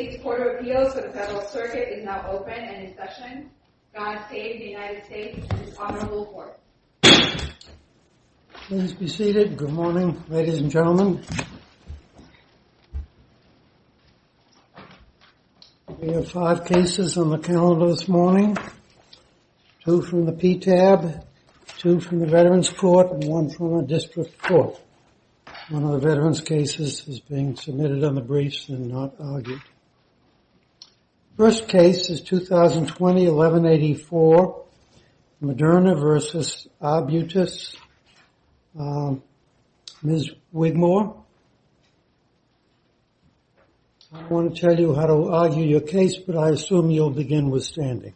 States Court of Appeals for the Federal Circuit is now open and in session. God save the United States and His Honorable Court. Please be seated. Good morning, ladies and gentlemen. We have five cases on the calendar this morning. Two from the PTAB, two from the Veterans Court, and one from a district court. One of the Veterans cases is being submitted on the briefs and not argued. First case is 2020-1184, Moderna v. Arbutus. Um, Ms. Wigmore, I want to tell you how to argue your case, but I assume you'll begin with standing.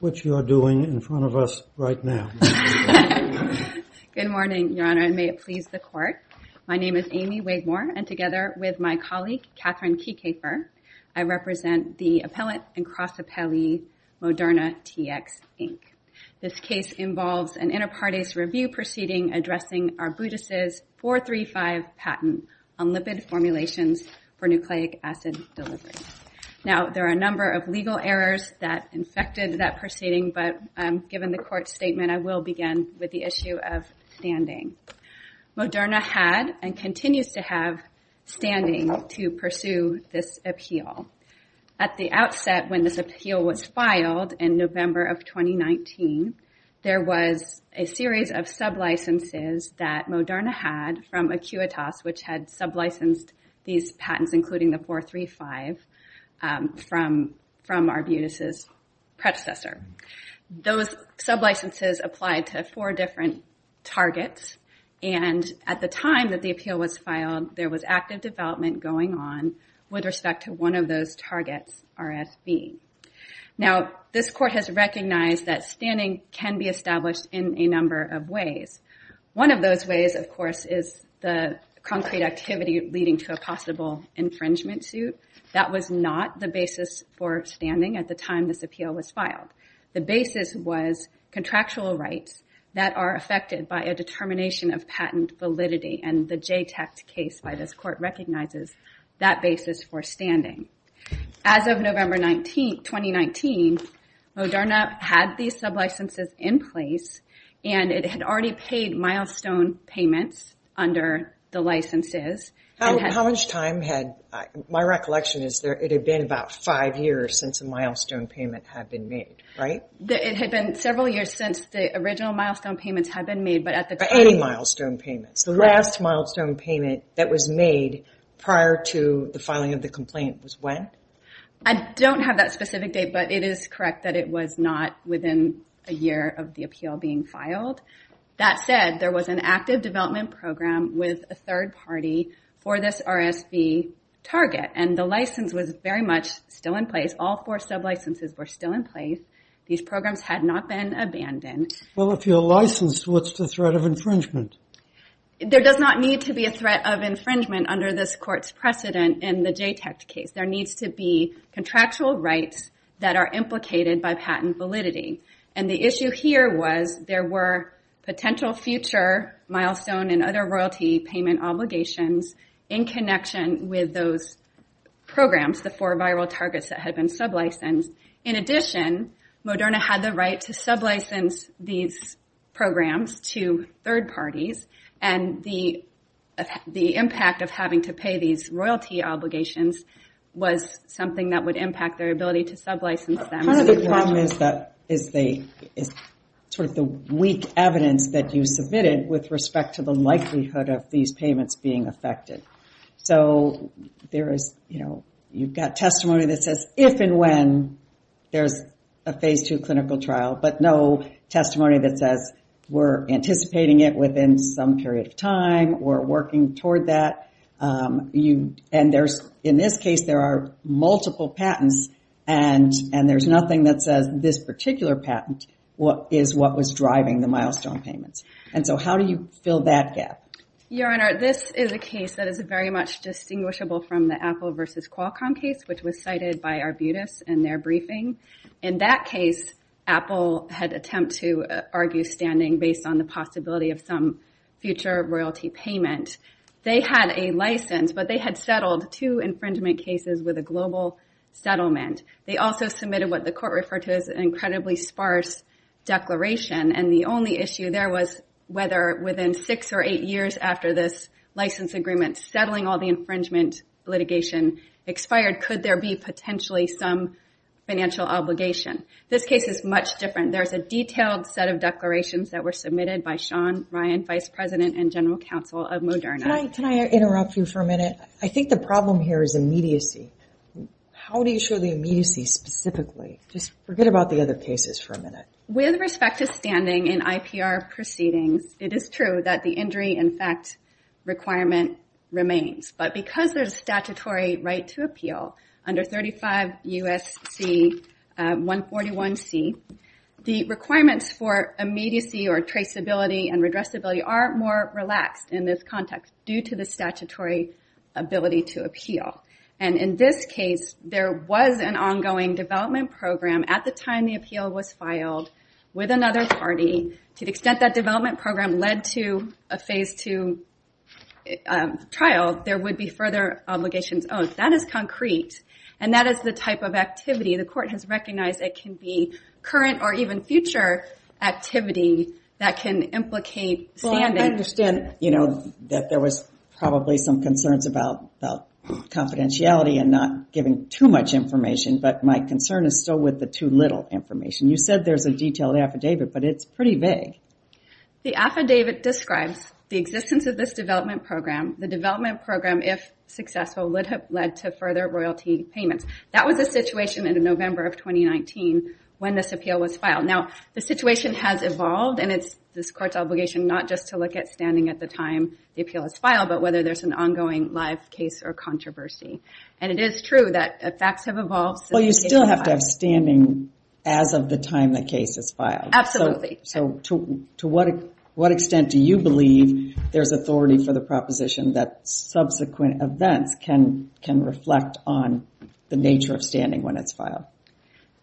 Which you are doing in front of us right now. Good morning, Your Honor, and may it please the Court. My name is Amy Wigmore, and together with my colleague, Catherine Kiekefer, I represent the appellate and cross-appellee Moderna TX, Inc. This case involves an inter partes review proceeding addressing Arbutus' 435 patent on lipid formulations for nucleic acid delivery. Now, there are a number of legal errors that infected that proceeding, but um, given the Court's statement, I will begin with the issue of standing. Moderna had and continues to have standing to pursue this appeal. At the outset, when this appeal was filed in November of 2019, there was a series of sub-licenses that Moderna had from Acuitas, which had sub-licensed these patents, including the 435, um, from Arbutus' predecessor. Those sub-licenses applied to four different targets, and at the time that the appeal was filed, there was active development going on with respect to one of those targets, RSV. Now, this Court has recognized that standing can be established in a number of ways. One of those ways, of course, is the concrete activity leading to a possible infringement suit. That was not the basis for standing at the time this appeal was filed. The basis was contractual rights that are affected by a determination of patent validity, and the JTEKT case by this Court recognizes that basis for standing. As of November 19, 2019, Moderna had these sub-licenses in place, and it had already paid milestone payments under the licenses. How much time had, my recollection is there it had been about five years since a milestone payment had been made, right? It had been several years since the original milestone payments had been made, but at the time... Any milestone payments. The last milestone payment that was made prior to the filing of the complaint was when? I don't have that specific date, but it is correct that it was not within a year of the appeal being filed. That said, there was an active development program with a third party for this RSV target, and the license was very much still in place. All four sub-licenses were still in place. These programs had not been abandoned. Well, if you're licensed, what's the threat of infringement? There does not need to be a threat of infringement under this Court's precedent in the JTEKT case. There needs to be contractual rights that are implicated by patent validity. And the issue here was there were potential future milestone and other royalty payment obligations in connection with those programs, the four viral targets that had been sub-licensed. In addition, Moderna had the right to sub-license these programs to third parties, and the impact of having to pay these royalty obligations was something that would impact their ability to sub-license them. Part of the problem is sort of the weak evidence that you submitted with respect to the likelihood of these payments being affected. So there is, you know, you've got testimony that says if and when there's a phase two clinical trial, but no testimony that says we're anticipating it within some period of time or working toward that. Um you and there's, in this case, there are multiple patents, and and there's nothing that says this particular patent is what was driving the milestone payments. And so how do you fill that gap? Your Honor, this is a case that is very much distinguishable from the Apple versus Qualcomm case, which was cited by Arbutus in their briefing. In that case, Apple had attempted to uh, argue standing based on the possibility of some future royalty payment. They had a license, but they had settled two infringement cases with a global settlement. They also submitted what the court referred to as an incredibly sparse declaration, and the only issue there was whether within six or eight years after this license agreement, settling all the infringement litigation expired, could there be potentially some financial obligation. This case is much different. There's a detailed set of declarations that were submitted by Sean Ryan, Vice President and General Counsel of Moderna. Can I interrupt you for a minute? I think the problem here is immediacy. How do you show the immediacy specifically? Just forget about the other cases for a minute. With respect to standing in IPR proceedings, it is true that the injury in fact requirement remains. But because there's a statutory right to appeal under 35 U.S.C. 141C, uh, the requirements for immediacy or traceability and redressability are more relaxed in this context due to the statutory ability to appeal. And in this case, there was an ongoing development program at the time the appeal was filed with another party. To the extent that development program led to a phase two um, trial, there would be further obligations owed. That is concrete. And that is the type of activity the court has recognized it can be current or even future activity that can implicate standing. I understand you know, that there was probably some concerns about confidentiality and not giving too much information, but my concern is still with the too little information. You said there's a detailed affidavit, but it's pretty vague. The affidavit describes the existence of this development program. The development program, if successful, would have led to further royalty payments. That was a situation in November of 2019 when this appeal was filed. Now, the situation has evolved, and it's this court's obligation not just to look at standing at the time the appeal is filed, but whether there's an ongoing live case or controversy. And it is true that uh, facts have evolved. Well, you still have to have standing as of the time the case is filed. Absolutely. So to, to what what extent do you believe there's authority for the proposition that subsequent events can can reflect on the nature of standing when it's filed?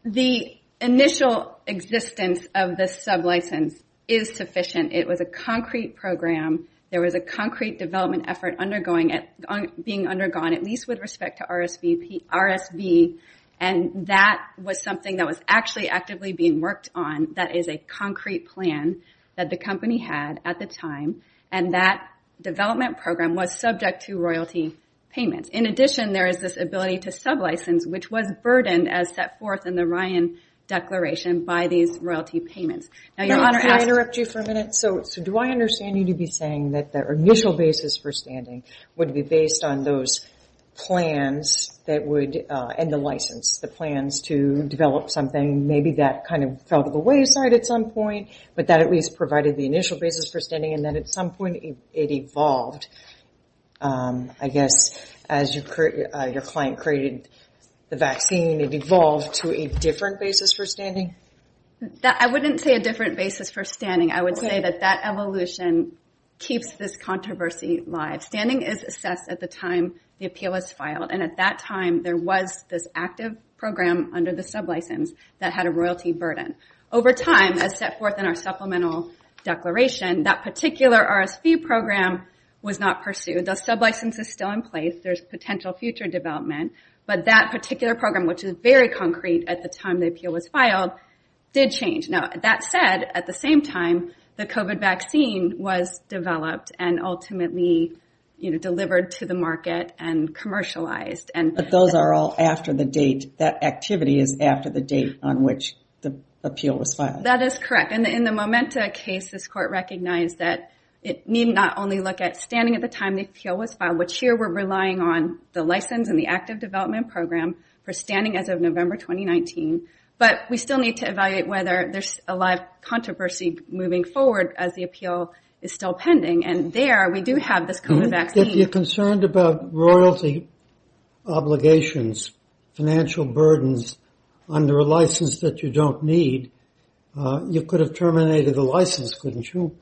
The initial existence of this sublicense is sufficient. It was a concrete program. There was a concrete development effort undergoing being undergone, at least with respect to RSVP RSV, and that was something that was actually actively being worked on. That is a concrete plan that the company had at the time, and that development program was subject to royalty payments. In addition, there is this ability to sublicense, which was burdened as set forth in the Ryan Declaration by these royalty payments. Now, Your Honor asked... Can I interrupt you for a minute? So do I understand you to be saying that the initial basis for standing would be based on those plans that would, uh, and the license, the plans to develop something, maybe that kind of fell to the wayside at some point, but that at least provided the initial basis for standing, and then at some point it evolved, um, I guess, as uh, your client created the vaccine, it evolved to a different basis for standing? I wouldn't say a different basis for standing. I would say that that evolution keeps this controversy live. Standing is assessed at the time the appeal is filed, and at that time there was this active program under the sublicense that had a royalty burden. Over time, as set forth in our supplemental declaration, that particular RSV program was not pursued. The sublicense is still in place. There's potential future development, but that particular program, which is very concrete at the time the appeal was filed, did change. Now, that said, at the same time, the COVID vaccine was developed and ultimately delivered to the market and commercialized. But those are all after the date. That activity is after the date on which the appeal was filed. That is correct. And in the Momenta case, this court recognized that it need not only look at standing at the time the appeal was filed, which here we're relying on the license and the active development program for standing as of November 2019, but we still need to evaluate whether there's a live controversy moving forward as the appeal is still pending. And there, we do have this COVID mm-hmm. vaccine. If you're concerned about royalty obligations, financial burdens under a license that you don't need, uh, you could have terminated the license, couldn't you?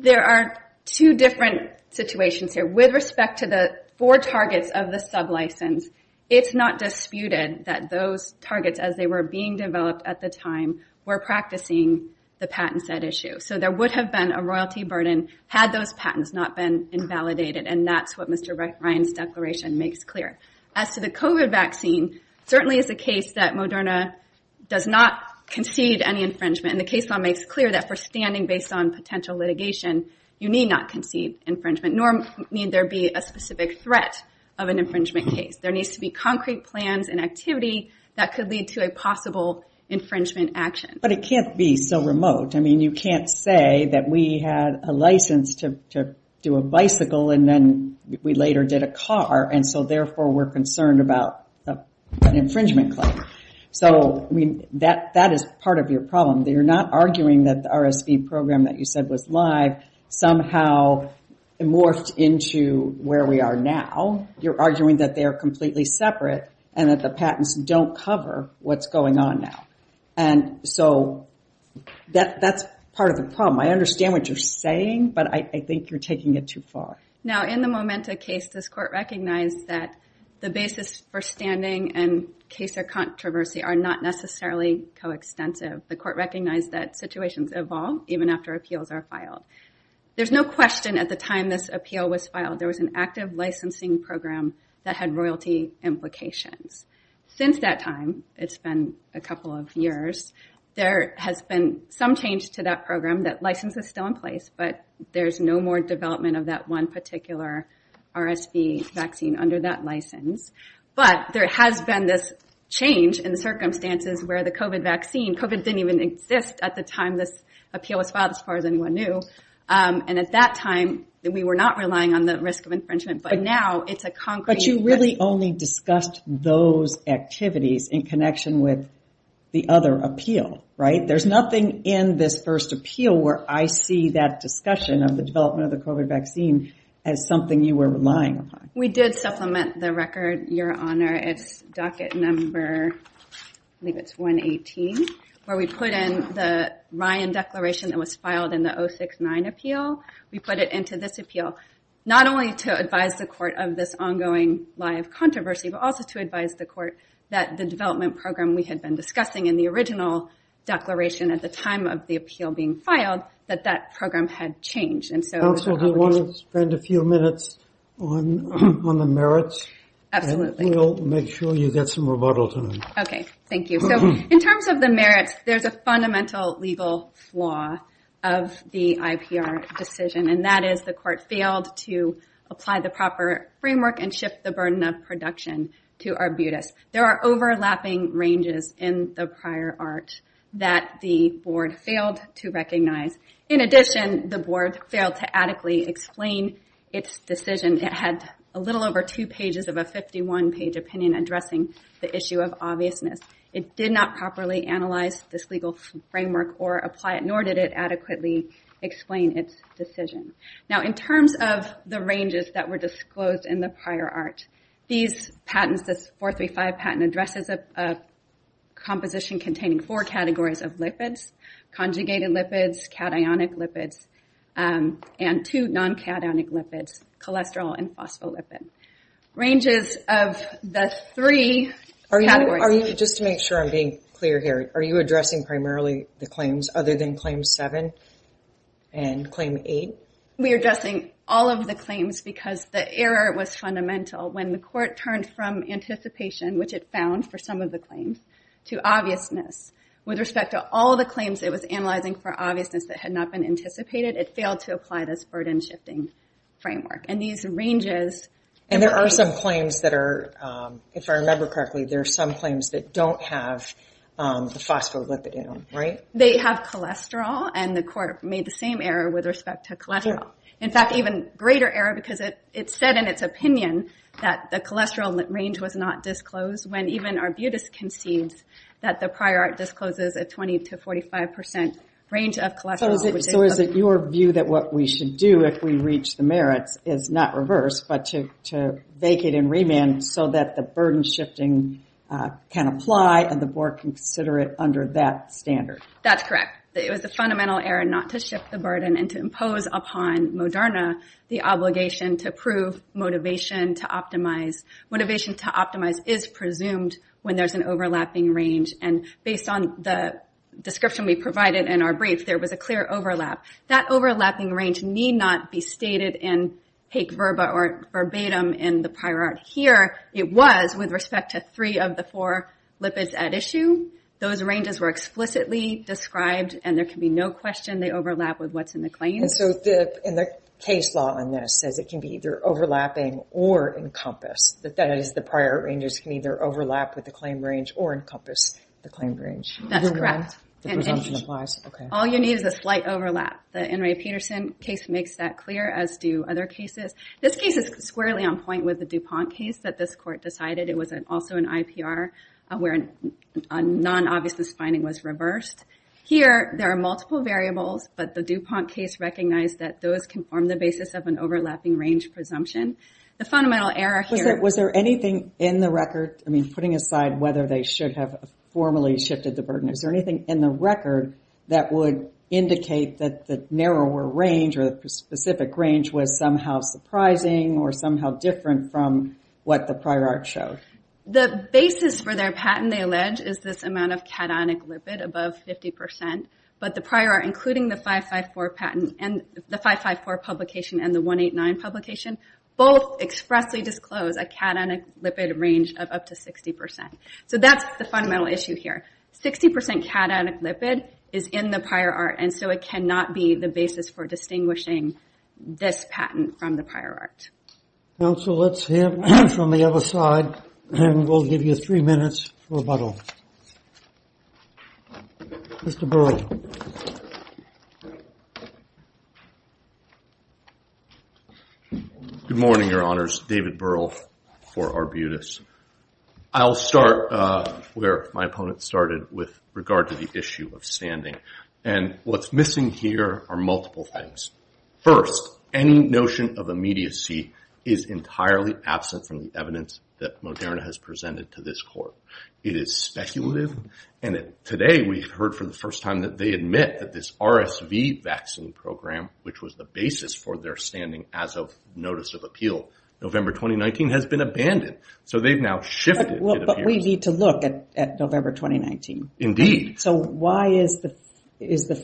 There are two different situations here. With respect to the four targets of the sublicense, it's not disputed that those targets, as they were being developed at the time, were practicing the patents at issue. So there would have been a royalty burden had those patents not been invalidated, and that's what Mr. Ryan's declaration makes clear. As to the COVID vaccine, certainly it's the case that Moderna does not concede any infringement, and the case law makes clear that for standing based on potential litigation, you need not concede infringement, nor need there be a specific threat of an infringement case. There needs to be concrete plans and activity that could lead to a possible infringement action. But it can't be so remote. I mean, you can't say that we had a license to do a bicycle and then we later did a car, and so therefore we're concerned about an infringement claim. So, that is part of your problem. You're not arguing that the RSV program that you said was live somehow morphed into where we are now. You're arguing that they're completely separate and that the patents don't cover what's going on now. And so that that's part of the problem. I understand what you're saying, but I think you're taking it too far. Now, in the Momenta case, this court recognized that the basis for standing and case or controversy are not necessarily coextensive. The court recognized that situations evolve even after appeals are filed. There's no question at the time this appeal was filed, there was an active licensing program that had royalty implications. Since that time, it's been a couple of years, there has been some change to that program. That license is still in place, but there's no more development of that one particular RSV vaccine under that license. But there has been this change in the circumstances where the COVID vaccine, COVID didn't even exist at the time this appeal was filed as far as anyone knew. Um, and at that time, we were not relying on the risk of infringement, but now it's a concrete. But you really only discussed those activities in connection with the other appeal, right? There's nothing in this first appeal where I see that discussion of the development of the COVID vaccine as something you were relying upon. We did supplement the record, Your Honor. It's docket number, I believe it's 118, where we put in the Ryan declaration that was filed in the 069 appeal. We put it into this appeal, not only to advise the court of this ongoing live controversy, but also to advise the court that the development program we had been discussing in the original declaration at the time of the appeal being filed, that that program had changed. and Counsel, do you want to spend a few minutes on the merits? Absolutely. We'll make sure you get some rebuttal time. Okay, thank you. So in terms of the merits, there's a fundamental legal flaw of the IPR decision, and that is the court failed to apply the proper framework and shift the burden of production to Arbutus. There are overlapping ranges in the prior art that the board failed to recognize. In addition, the board failed to adequately explain its decision. It had a little over two pages of a 51-page opinion addressing the issue of obviousness. It did not properly analyze this legal framework or apply it, nor did it adequately explain its decision. Now, in terms of the ranges that were disclosed in the prior art, these patents, this 435 patent addresses a composition containing four categories of lipids, conjugated lipids, cationic lipids, um, and two non-cationic lipids, cholesterol and phospholipid. Ranges of the three categories. Are you just to make sure I'm being clear here, are you addressing primarily the claims other than Claim 7 and Claim 8? We are addressing all of the claims because the error was fundamental. When the court turned from anticipation, which it found for some of the claims, to obviousness, with respect to all the claims it was analyzing for obviousness that had not been anticipated, it failed to apply this burden-shifting framework. And these ranges... And there are some claims that are, um, if I remember correctly, there are some claims that don't have um, the phospholipid in them, right? They have cholesterol, and the court made the same error with respect to cholesterol. In fact, even greater error because it said in its opinion that the cholesterol range was not disclosed when even Arbutus concedes that the prior art discloses a 20 to 45% range of cholesterol. So is it your view that what we should do if we reach the merits is not reverse, but to vacate and remand so that the burden-shifting uh, can apply and the board can consider it under that standard? That's correct. It was a fundamental error not to shift the burden and to impose upon Moderna the obligation to prove motivation to optimize. Motivation to optimize is presumed when there's an overlapping range. And based on the description we provided in our brief, there was a clear overlap. That overlapping range need not be stated in haec verba or verbatim in the prior art. Here, it was with respect to three of the four lipids at issue. Those ranges were explicitly described, and there can be no question they overlap with what's in the claim. And so the in the case law on this says it can be either overlapping or encompass. That is, the prior ranges can either overlap with the claim range or encompass the claim range. That's correct. The presumption applies. Okay. All you need is a slight overlap. The In re Peterson case makes that clear, as do other cases. This case is squarely on point with the DuPont case that this court decided. It was also an IPR where a non-obviousness finding was reversed. Here, there are multiple variables, but the DuPont case recognized that those can form the basis of an overlapping range presumption. The fundamental error here... Was there anything in the record, I mean, putting aside whether they should have formally shifted the burden, is there anything in the record that would indicate that the narrower range or the specific range was somehow surprising or somehow different from what the prior art showed? The basis for their patent, they allege, is this amount of cationic lipid above 50%, but the prior art, including the 554 patent and the 554 publication and the 189 publication, both expressly disclose a cationic lipid range of up to 60%. So that's the fundamental issue here. 60% cationic lipid is in the prior art, and so it cannot be the basis for distinguishing this patent from the prior art. Counsel, let's hear from the other side, and we'll give you three minutes for rebuttal. Mr. Berl. Good morning, Your Honors. David Berl for Arbutus. I'll start uh, where my opponent started with regard to the issue of standing. And what's missing here are multiple things. First, any notion of immediacy is entirely absent from the evidence that Moderna has presented to this court. It is speculative, and today we've heard for the first time that they admit that this RSV vaccine program, which was the basis for their standing as of notice of appeal, November 2019, has been abandoned. So they've now shifted, it appears. But we need to look at November 2019. Indeed. So why is the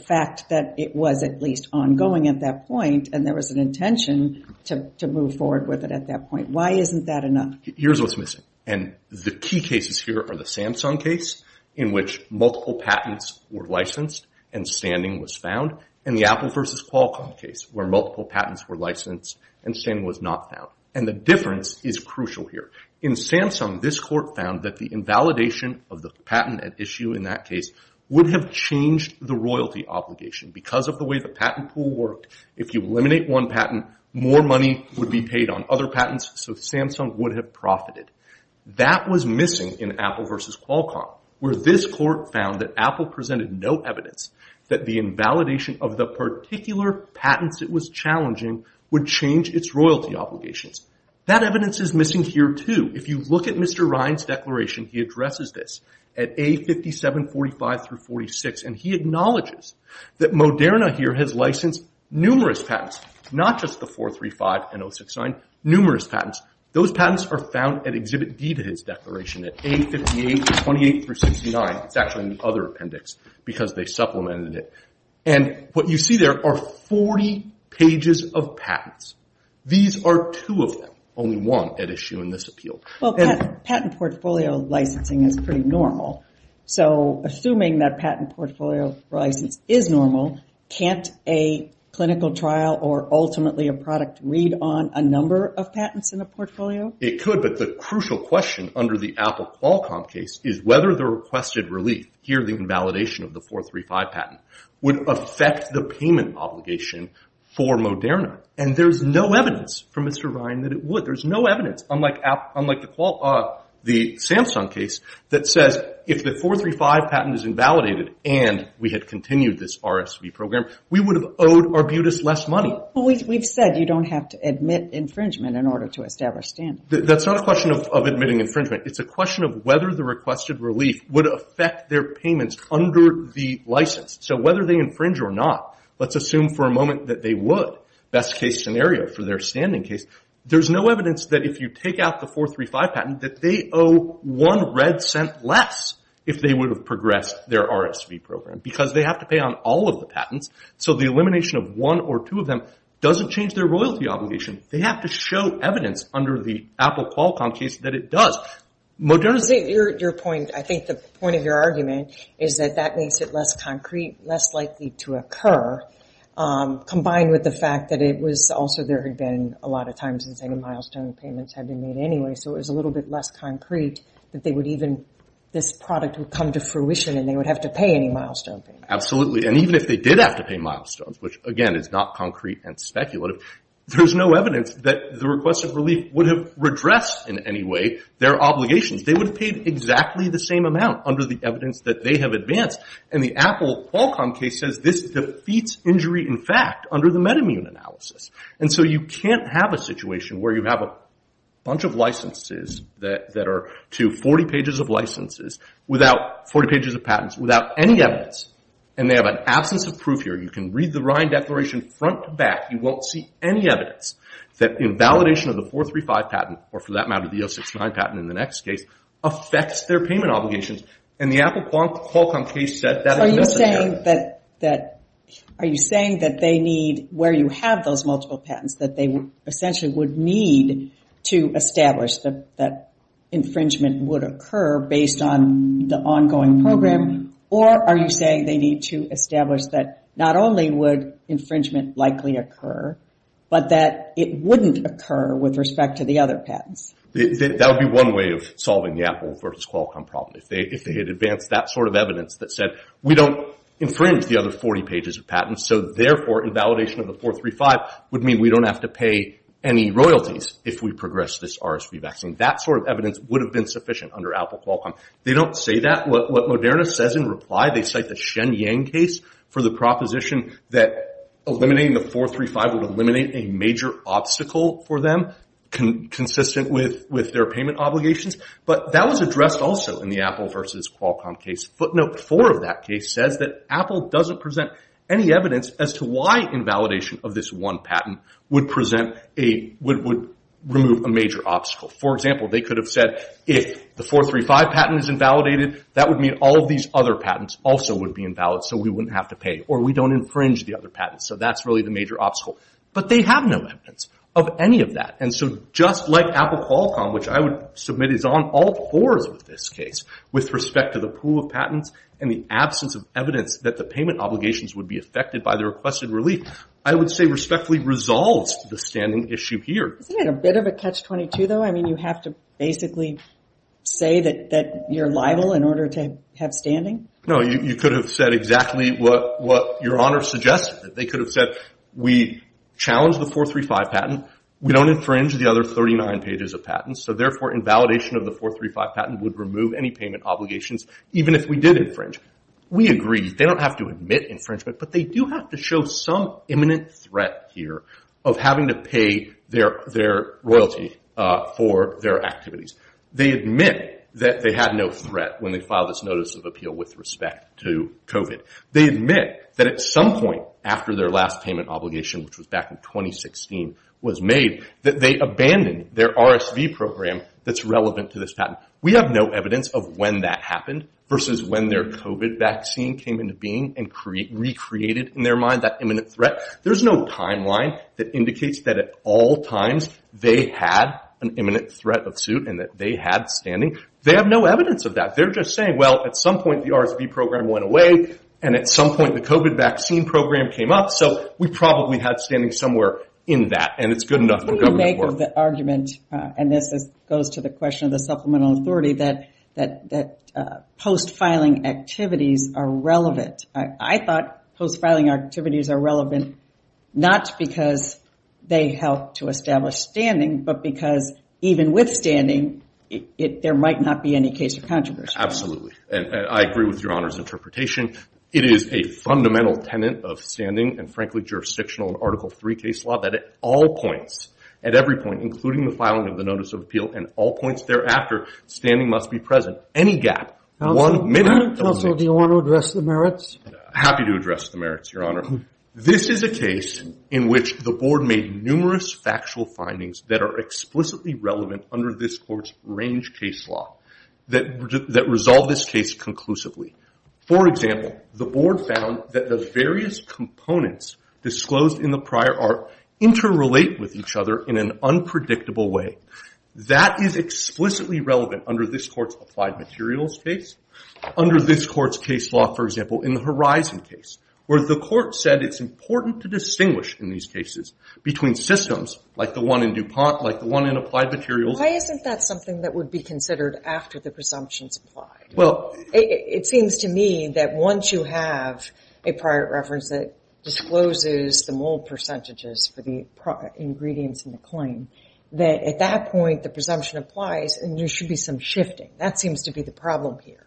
fact that it was at least ongoing at that point, and there was an intention to move forward with it at that point, why isn't that enough? Here's what's missing. And the key cases here are the Samsung case, in which multiple patents were licensed and standing was found, and the Apple versus Qualcomm case, where multiple patents were licensed and standing was not found. And the difference is crucial here. In Samsung, this court found that the invalidation of the patent at issue in that case would have changed the royalty obligation. Because of the way the patent pool worked, if you eliminate one patent, more money would be paid on other patents, so Samsung would have profited. That was missing in Apple versus Qualcomm, where this court found that Apple presented no evidence that the invalidation of the particular patents it was challenging would change its royalty obligations. That evidence is missing here, too. If you look at Mr. Ryan's declaration, he addresses this at A5745 through 46, and he acknowledges that Moderna here has licensed numerous patents, not just the 435 and 069, numerous patents. Those patents are found at Exhibit D to his declaration at A5828-69. It's actually in the other appendix, because they supplemented it. And what you see there are 40 pages of patents. These are two of them, only one at issue in this appeal. Well, patent portfolio licensing is pretty normal. So assuming that patent portfolio license is normal, can't a clinical trial or ultimately a product read on a number of patents in a portfolio? It could, but the crucial question under the Apple Qualcomm case is whether the requested relief, here the invalidation of the 435 patent, would affect the payment obligation for Moderna. And there's no evidence from Mr. Ryan that it would. There's no evidence, unlike uh, the Samsung case, that says if the 435 patent is invalidated and we had continued this RSV program, we would have owed Arbutus less money. Well, we've said you don't have to admit infringement in order to establish standing. That's not a question of admitting infringement. It's a question of whether the requested relief would affect their payments under the license. So whether they infringe or not, let's assume for a moment that they would. Best case scenario for their standing case. There's no evidence that if you take out the 435 patent that they owe one red cent less if they would have progressed their RSV program because they have to pay on all of the patents. So the elimination of one or two of them doesn't change their royalty obligation. They have to show evidence under the Apple Qualcomm case that it does. Your point, I think the point of your argument is that that makes it less concrete, less likely to occur, um, combined with the fact that it was also there had been a lot of times since saying milestone payments had been made anyway, so it was a little bit less concrete that they would even, this product would come to fruition and they would have to pay any milestone payments. Absolutely. And even if they did have to pay milestones, which again is not concrete and speculative, there's no evidence that the requested relief would have redressed in any way their obligations. They would have paid exactly the same amount under the evidence that they have advanced. And the Apple Qualcomm case says this defeats injury in fact under the MedImmune analysis. And so you can't have a situation where you have a bunch of licenses that are to 40 pages of licenses without 40 pages of patents, without any evidence, and they have an absence of proof here. You can read the Ryan Declaration front to back. You won't see any evidence that invalidation of the 435 patent, or for that matter the 069 patent in the next case, affects their payment obligations. And the Apple Qualcomm case said that is necessary. Are you saying that they need, where you have those multiple patents, that they essentially would need to establish that infringement would occur based on the ongoing program, or are you saying they need to establish that not only would infringement likely occur, but that it wouldn't occur with respect to the other patents? That would be one way of solving the Apple versus Qualcomm problem. If they had advanced that sort of evidence that said we don't infringe the other 40 pages of patents, so therefore invalidation of the 435 would mean we don't have to pay any royalties if we progress this RSV vaccine. That sort of evidence would have been sufficient under Apple Qualcomm. They don't say that. What Moderna says in reply, they cite the Shenyang case for the proposition that eliminating the 435 would eliminate a major obstacle for them consistent with their payment obligations. But that was addressed also in the Apple versus Qualcomm case. Footnote 4 of that case says that Apple doesn't present any evidence as to why invalidation of this one patent would present a would remove a major obstacle. For example, they could have said if the 435 patent is invalidated, that would mean all of these other patents also would be invalid, so we wouldn't have to pay. Or we don't infringe the other patents, so that's really the major obstacle. But they have no evidence of any of that. And so just like Apple Qualcomm, which I would submit is on all fours with this case, with respect to the pool of patents and the absence of evidence that the payment obligations would be affected by the requested relief, I would say respectfully resolves the standing issue here. Isn't it a bit of a catch-22, though? I mean, you have to basically say that you're liable in order to have standing? No, you could have said exactly what what Your Honor suggested. That they could have said we challenge the 435 patent, we don't infringe the other 39 pages of patents, so therefore invalidation of the 435 patent would remove any payment obligations, even if we did infringe. We agree. They don't have to admit infringement, but they do have to show some imminent threat here of having to pay their royalty uh, for their activities. They admit that they had no threat when they filed this notice of appeal with respect to COVID. They admit that at some point after their last payment obligation, which was back in 2016, was made, that they abandoned their RSV program that's relevant to this patent. We have no evidence of when that happened versus when their COVID vaccine came into being and recreated in their mind that imminent threat. There's no timeline that indicates that at all times they had an imminent threat of suit and that they had standing. They have no evidence of that. They're just saying, well, at some point the RSV program went away and at some point the COVID vaccine program came up, so we probably had standing somewhere in that, and it's good enough for government work. What do you make of the argument, uh, and this goes to the question of the supplemental authority, that uh, post-filing activities are relevant? I thought post-filing activities are relevant not because they help to establish standing, but because even with standing, there might not be any case of controversy. Absolutely, and I agree with Your Honor's interpretation. It is a fundamental tenet of standing and, frankly, jurisdictional in Article III case law that at all points, at every point, including the filing of the notice of appeal and all points thereafter, standing must be present. Any gap, one minute. Counsel, do you want to address the merits? Happy to address the merits, Your Honor. This is a case in which the board made numerous factual findings that are explicitly relevant under this court's range case law. that resolve this case conclusively. For example, the board found that the various components disclosed in the prior art interrelate with each other in an unpredictable way. That is explicitly relevant under this court's applied materials case, under this court's case law, for example, in the Horizon case, where the court said it's important to distinguish in these cases between systems like the one in DuPont, like the one in applied materials. Why isn't that something that would be considered after the presumption's applied? Well, It seems to me that once you have a prior reference that discloses the mole percentages for the ingredients in the claim, that at that point the presumption applies and there should be some shifting. That seems to be the problem here.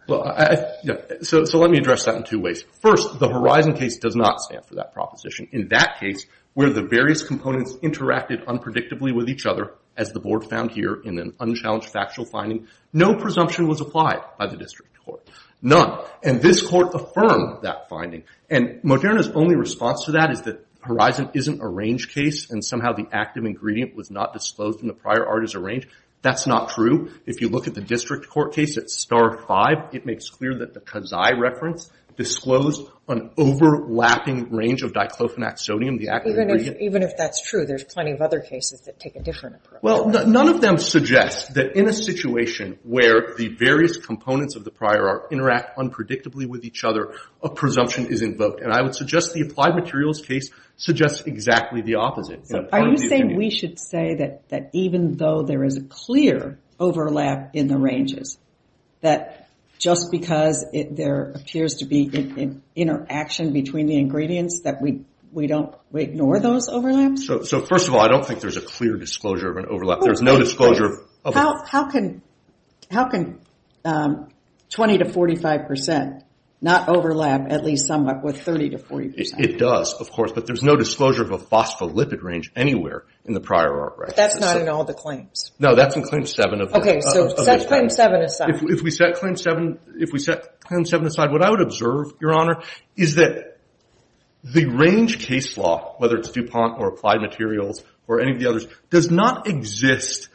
so let me address that in two ways. First, the Horizon case does not stand for that proposition. In that case, where the various components interacted unpredictably with each other, as the board found here in an unchallenged factual finding, no presumption was applied by the district court. None. And this court affirmed that finding. And Moderna's only response to that is that Horizon isn't a range case and somehow the active ingredient was not disclosed in the prior art as a range. That's not true. If you look at the district court case at star five, it makes clear that the Kazai reference disclosed an overlapping range of diclofenac sodium, the active ingredient. Even if that's true, there's plenty of other cases that take a different approach. Well, none of them suggest that in a situation where the various components of the prior art interact unpredictably with each other, a presumption is invoked. And I would suggest the applied materials case suggests exactly the opposite. Are you saying we should say that even though there is a clear overlap in the ranges, that just because there appears to be an interaction between the ingredients, that we we don't ignore those overlaps? So first of all, I don't think there's a clear disclosure of an overlap. There's no disclosure of. How can um, 20 to 45% not overlap at least somewhat with 30 to 40%? It does, of course, but there's no disclosure of a phospholipid range anywhere in the prior art. But that's not in all the claims. No, that's in claim seven. of. Okay, so uh, set claim seven aside. If we set claim seven aside, what I would observe, Your Honor, is that the range case law, whether it's DuPont or applied materials or any of the others, does not exist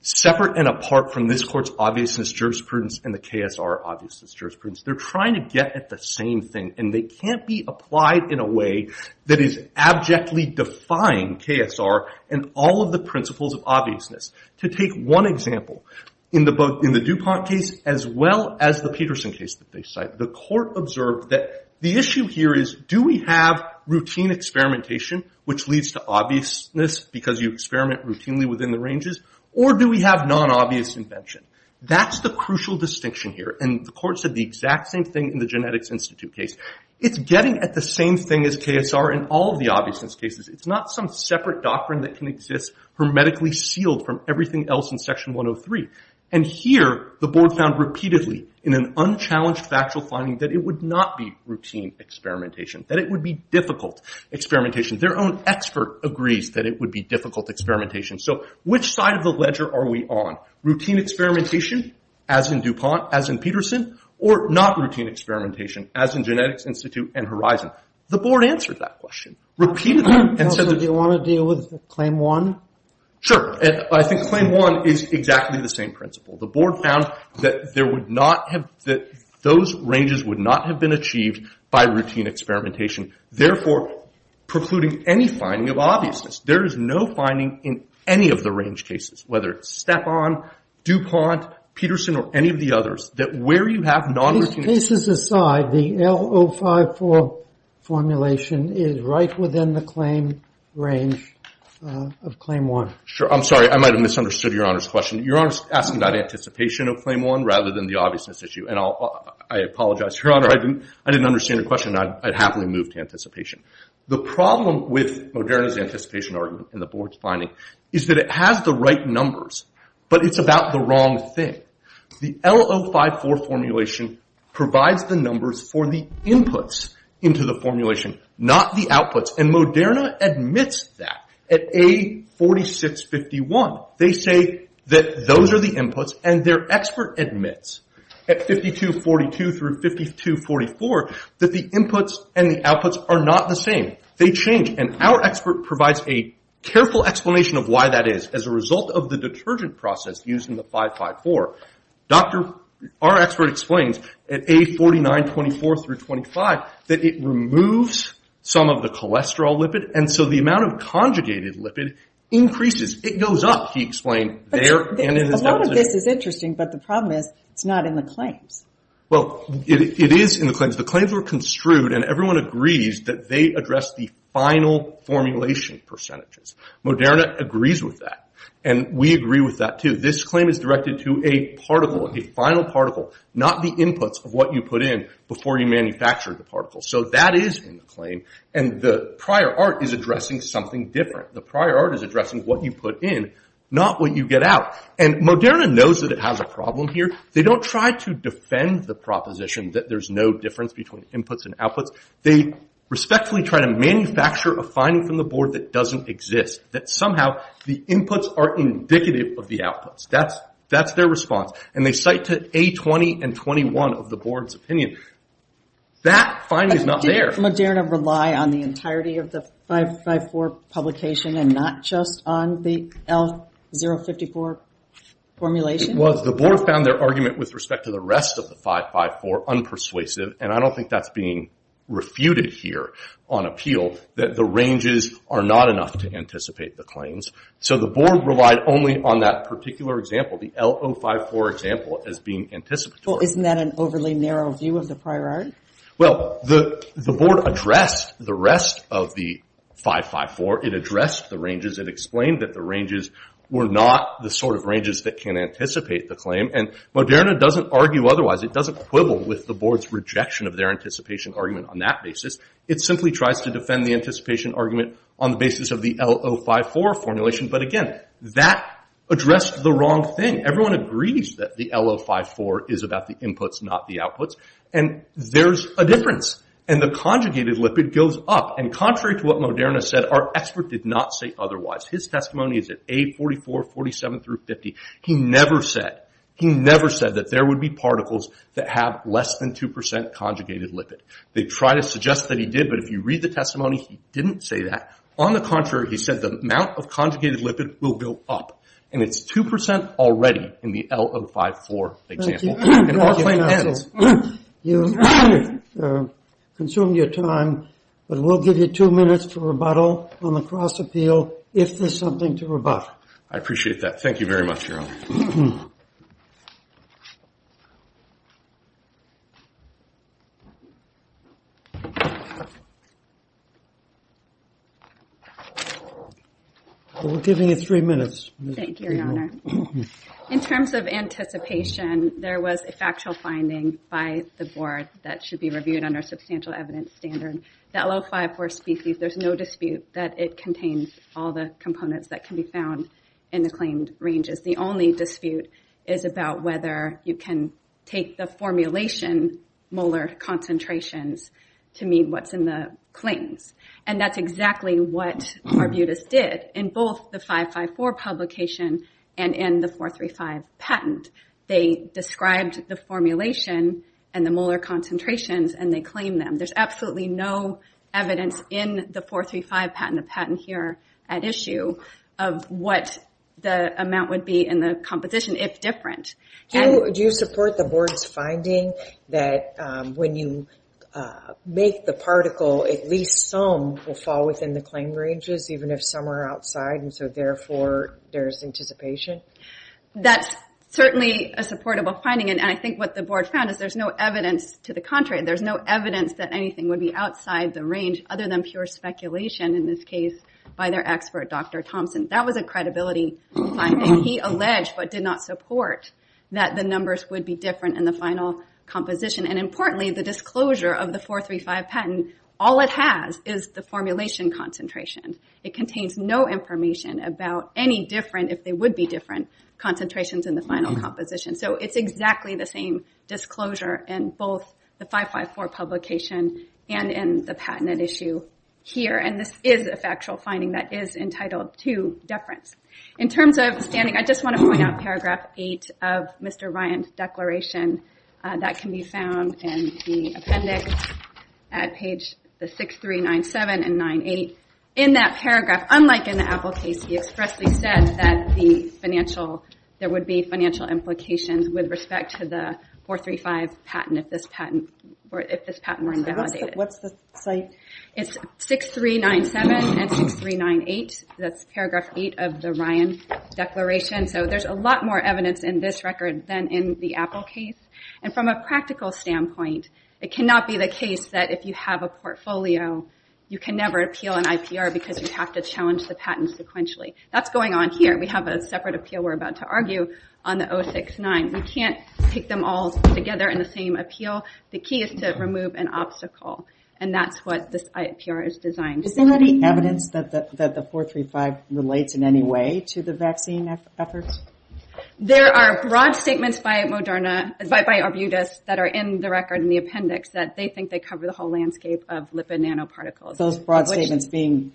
separate and apart from this court's obviousness jurisprudence and the KSR obviousness jurisprudence. They're trying to get at the same thing, and they can't be applied in a way that is abjectly defying KSR and all of the principles of obviousness. To take one example, in the DuPont case as well as the Peterson case that they cite, the court observed that the issue here is, do we have routine experimentation, which leads to obviousness because you experiment routinely within the ranges, or do we have non-obvious invention? That's the crucial distinction here, and the court said the exact same thing in the Genetics Institute case. It's getting at the same thing as KSR in all of the obviousness cases. It's not some separate doctrine that can exist hermetically sealed from everything else in Section 103. And here, the board found repeatedly in an unchallenged factual finding that it would not be routine experimentation, that it would be difficult experimentation. Their own expert agrees that it would be difficult experimentation. So which side of the ledger are we on? Routine experimentation, as in DuPont, as in Peterson, or not routine experimentation, as in Genetics Institute and Horizon? The board answered that question repeatedly. And said, Do you want to deal with Claim 1? Sure. I think Claim 1 is exactly the same principle. The board found that there would not have that those ranges would not have been achieved by routine experimentation, therefore precluding any finding of obviousness. There is no finding in any of the range cases, whether it's Stepan, DuPont, Peterson, or any of the others, that where you have non-routine... These cases aside, the L054 formulation is right within the claim range Uh, of Claim 1. Sure. I'm sorry. I might have misunderstood Your Honor's question. Your Honor's asking about anticipation of Claim 1 rather than the obviousness issue. And uh, I apologize, Your Honor. I didn't understand your question. I'd happily move to anticipation. The problem with Moderna's anticipation argument in the board's finding is that it has the right numbers, but it's about the wrong thing. The L054 formulation provides the numbers for the inputs into the formulation, not the outputs. And Moderna admits that at A4651. They say that those are the inputs, and their expert admits at 5242 through 5244 that the inputs and the outputs are not the same. They change. And our expert provides a careful explanation of why that is. As a result of the detergent process used in the 554, Dr. our expert explains at A4924 through 25 that it removes some of the cholesterol lipid, and so the amount of conjugated lipid increases. It goes up, he explained there and in his deposition. A lot of this is interesting, but the problem is it's not in the claims. Well, it, it is in the claims. The claims were construed, and everyone agrees that they address the final formulation percentages. Moderna agrees with that, and we agree with that too. This claim is directed to a particle, a final particle, not the inputs of what you put in before you manufacture the particle. So that is in the claim, and the prior art is addressing something different. The prior art is addressing what you put in, not what you get out. And Moderna knows that it has a problem here. They don't try to defend the proposition that there's no difference between inputs and outputs. They respectfully try to manufacture a finding from the board that doesn't exist, that somehow the inputs are indicative of the outputs. That's, that's their response. And they cite to A20 and 21 of the board's opinion. That finding is not there. Did Moderna rely on the entirety of the 554 publication and not just on the L054 formulation? was the board found their argument with respect to the rest of the 554 unpersuasive, and I don't think that's being refuted here on appeal, that the ranges are not enough to anticipate the claims. So the board relied only on that particular example, the L054 example, as being anticipatory. Well, isn't that an overly narrow view of the prior art? Well, the, the board addressed the rest of the 554. It addressed the ranges. It explained that the ranges were not the sort of ranges that can anticipate the claim. And Moderna doesn't argue otherwise. It doesn't quibble with the board's rejection of their anticipation argument on that basis. It simply tries to defend the anticipation argument on the basis of the L054 formulation. But again, that addressed the wrong thing. Everyone agrees that the L054 is about the inputs, not the outputs. And there's a difference. And the conjugated lipid goes up. And contrary to what Moderna said, our expert did not say otherwise. His testimony is at A44, 47 through 50. He never said, he never said that there would be particles that have less than 2% conjugated lipid. They try to suggest that he did, but if you read the testimony, he didn't say that. On the contrary, he said the amount of conjugated lipid will go up. And it's 2% already in the L054 example. And our claim ends. You've consumed your time, but we'll give you two minutes for rebuttal on the cross appeal if there's something to rebut. I appreciate that. Thank you very much, Your Honor. We're giving you three minutes. Thank you, Your Honor. In terms of anticipation, there was a factual finding by the board that should be reviewed under substantial evidence standard. The L054 species, there's no dispute that it contains all the components that can be found in the claimed ranges. The only dispute is about whether you can take the formulation molar concentrations to mean what's in the claims. And that's exactly what Arbutus did in both the 554 publication and in the 435 patent. They described the formulation and the molar concentrations and they claimed them. There's absolutely no evidence in the 435 patent, the patent here at issue, of what the amount would be in the composition if different. Do you support the board's finding that um, when you Uh, make the particle, at least some will fall within the claim ranges, even if some are outside, and so therefore there's anticipation? That's certainly a supportable finding. And I think what the board found is there's no evidence to the contrary. There's no evidence that anything would be outside the range other than pure speculation, in this case, by their expert, Dr. Thompson. That was a credibility finding. He alleged but did not support that the numbers would be different in the final composition. And importantly, the disclosure of the 435 patent, all it has is the formulation concentration. It contains no information about any different, if they would be different, concentrations in the final mm-hmm. composition. So it's exactly the same disclosure in both the 554 publication and in the patent at issue here. And this is a factual finding that is entitled to deference. In terms of standing, I just want to point out paragraph 8 of Mr. Ryan's declaration Uh, that can be found in the appendix at page 6397 and 98. In that paragraph, unlike in the Apple case, he expressly said that the financial there would be financial implications with respect to the 435 patent if this patent were if this patent were invalidated. What's the cite? It's 6397 and 6398. That's paragraph 8 of the Ryan Declaration. So there's a lot more evidence in this record than in the Apple case. And from a practical standpoint, it cannot be the case that if you have a portfolio, you can never appeal an IPR because you have to challenge the patent sequentially. That's going on here. We have a separate appeal we're about to argue on the 069. We can't take them all together in the same appeal. The key is to remove an obstacle, and that's what this IPR is designed to do. Is there any evidence that the 435 relates in any way to the vaccine efforts? There are broad statements by Moderna, by Arbutus, that are in the record in the appendix that they think they cover the whole landscape of lipid nanoparticles. Those broad statements being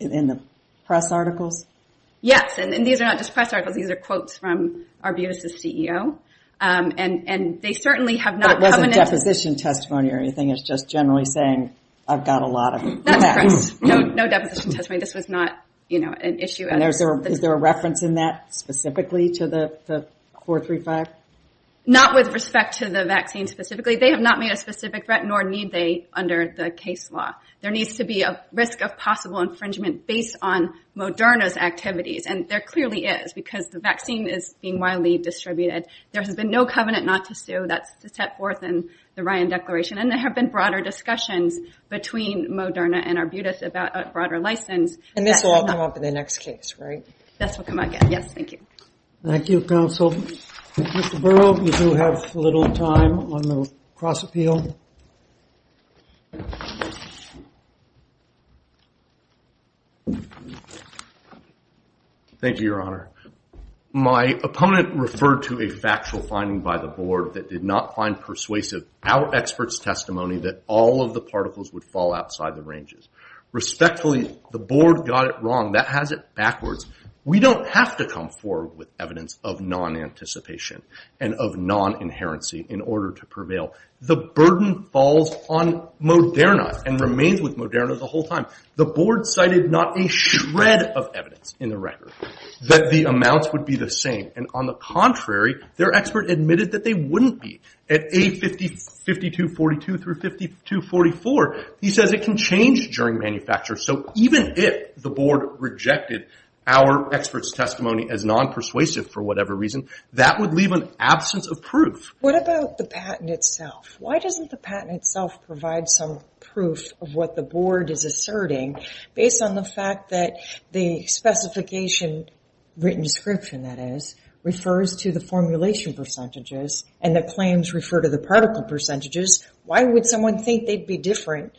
in the press articles? Yes, and these are not just press articles. These are quotes from Arbutus' CEO. Um, and they certainly have not But it wasn't deposition testimony or anything. It's just generally saying, I've got a lot of That's correct. No deposition testimony. This was not an issue. And is there a reference in that specifically to the 435? Not with respect to the vaccine specifically. They have not made a specific threat, nor need they under the case law. There needs to be a risk of possible infringement based on Moderna's activities. And there clearly is, because the vaccine is being widely distributed. There has been no covenant not to sue. That's set forth in the Ryan Declaration. And there have been broader discussions between Moderna and Arbutus about a broader license. And this will all come up in the next case, right? This will come up again. Yes, thank you. Thank you, counsel. Mr. Berl, you do have a little time on the cross-appeal. Thank you, Your Honor. My opponent referred to a factual finding by the board that did not find persuasive our expert's testimony that all of the particles would fall outside the ranges. Respectfully, the board got it wrong. That has it backwards. We don't have to come forward with evidence of non-anticipation and of non-inherency in order to prevail. The burden falls on Moderna and remains with Moderna the whole time. The board cited not a shred of evidence in the record that the amounts would be the same. And on the contrary, their expert admitted that they wouldn't be. At A5242 through 5244, he says it can change during manufacture. So even if the board rejected our expert's testimony as non-persuasive for whatever reason, that would leave an absence of proof. What about the patent itself? Why doesn't the patent itself provide some proof of what the board is asserting based on the fact that the specification, written description that is, refers to the formulation percentages and the claims refer to the particle percentages? Why would someone think they'd be different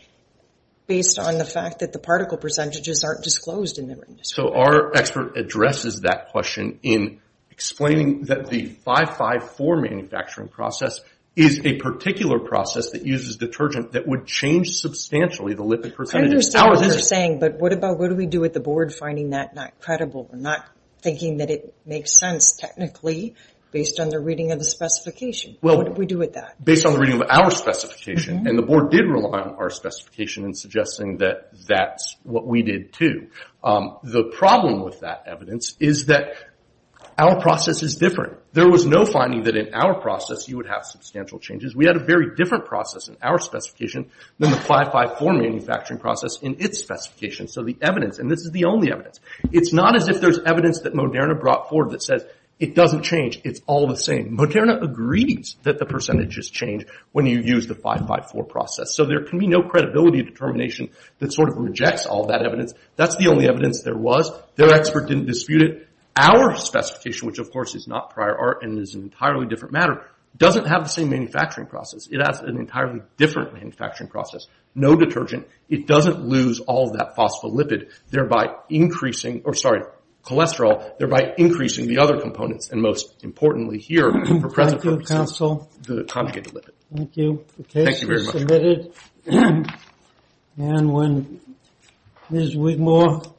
based on the fact that the particle percentages aren't disclosed in the written description? So our expert addresses that question in explaining that the 554 manufacturing process is a particular process that uses detergent that would change substantially the lipid I percentages. understand what you're saying, but what about what do we do with the board finding that not credible or not thinking that it makes sense technically based on the reading of the specification? Well- what do we do with that? Based on the reading of our specification, mm-hmm. and the board did rely on our specification in suggesting that that's what we did too. Um, the problem with that evidence is that our process is different. There was no finding that in our process you would have substantial changes. We had a very different process in our specification than the 554 manufacturing process in its specification. So the evidence, and this is the only evidence, it's not as if there's evidence that Moderna brought forward that says it doesn't change, it's all the same. Moderna agrees that the percentages change when you use the 554 process. So there can be no credibility determination that sort of rejects all that evidence. That's the only evidence there was. Their expert didn't dispute it. Our specification, which of course is not prior art and is an entirely different matter, doesn't have the same manufacturing process. It has an entirely different manufacturing process. No detergent. It doesn't lose all that phospholipid, thereby increasing, or sorry, cholesterol, thereby increasing the other components, and most importantly here, for present purposes, the conjugated lipid. Thank you. The Thank case you very is much. submitted. And when Ms. Wigmore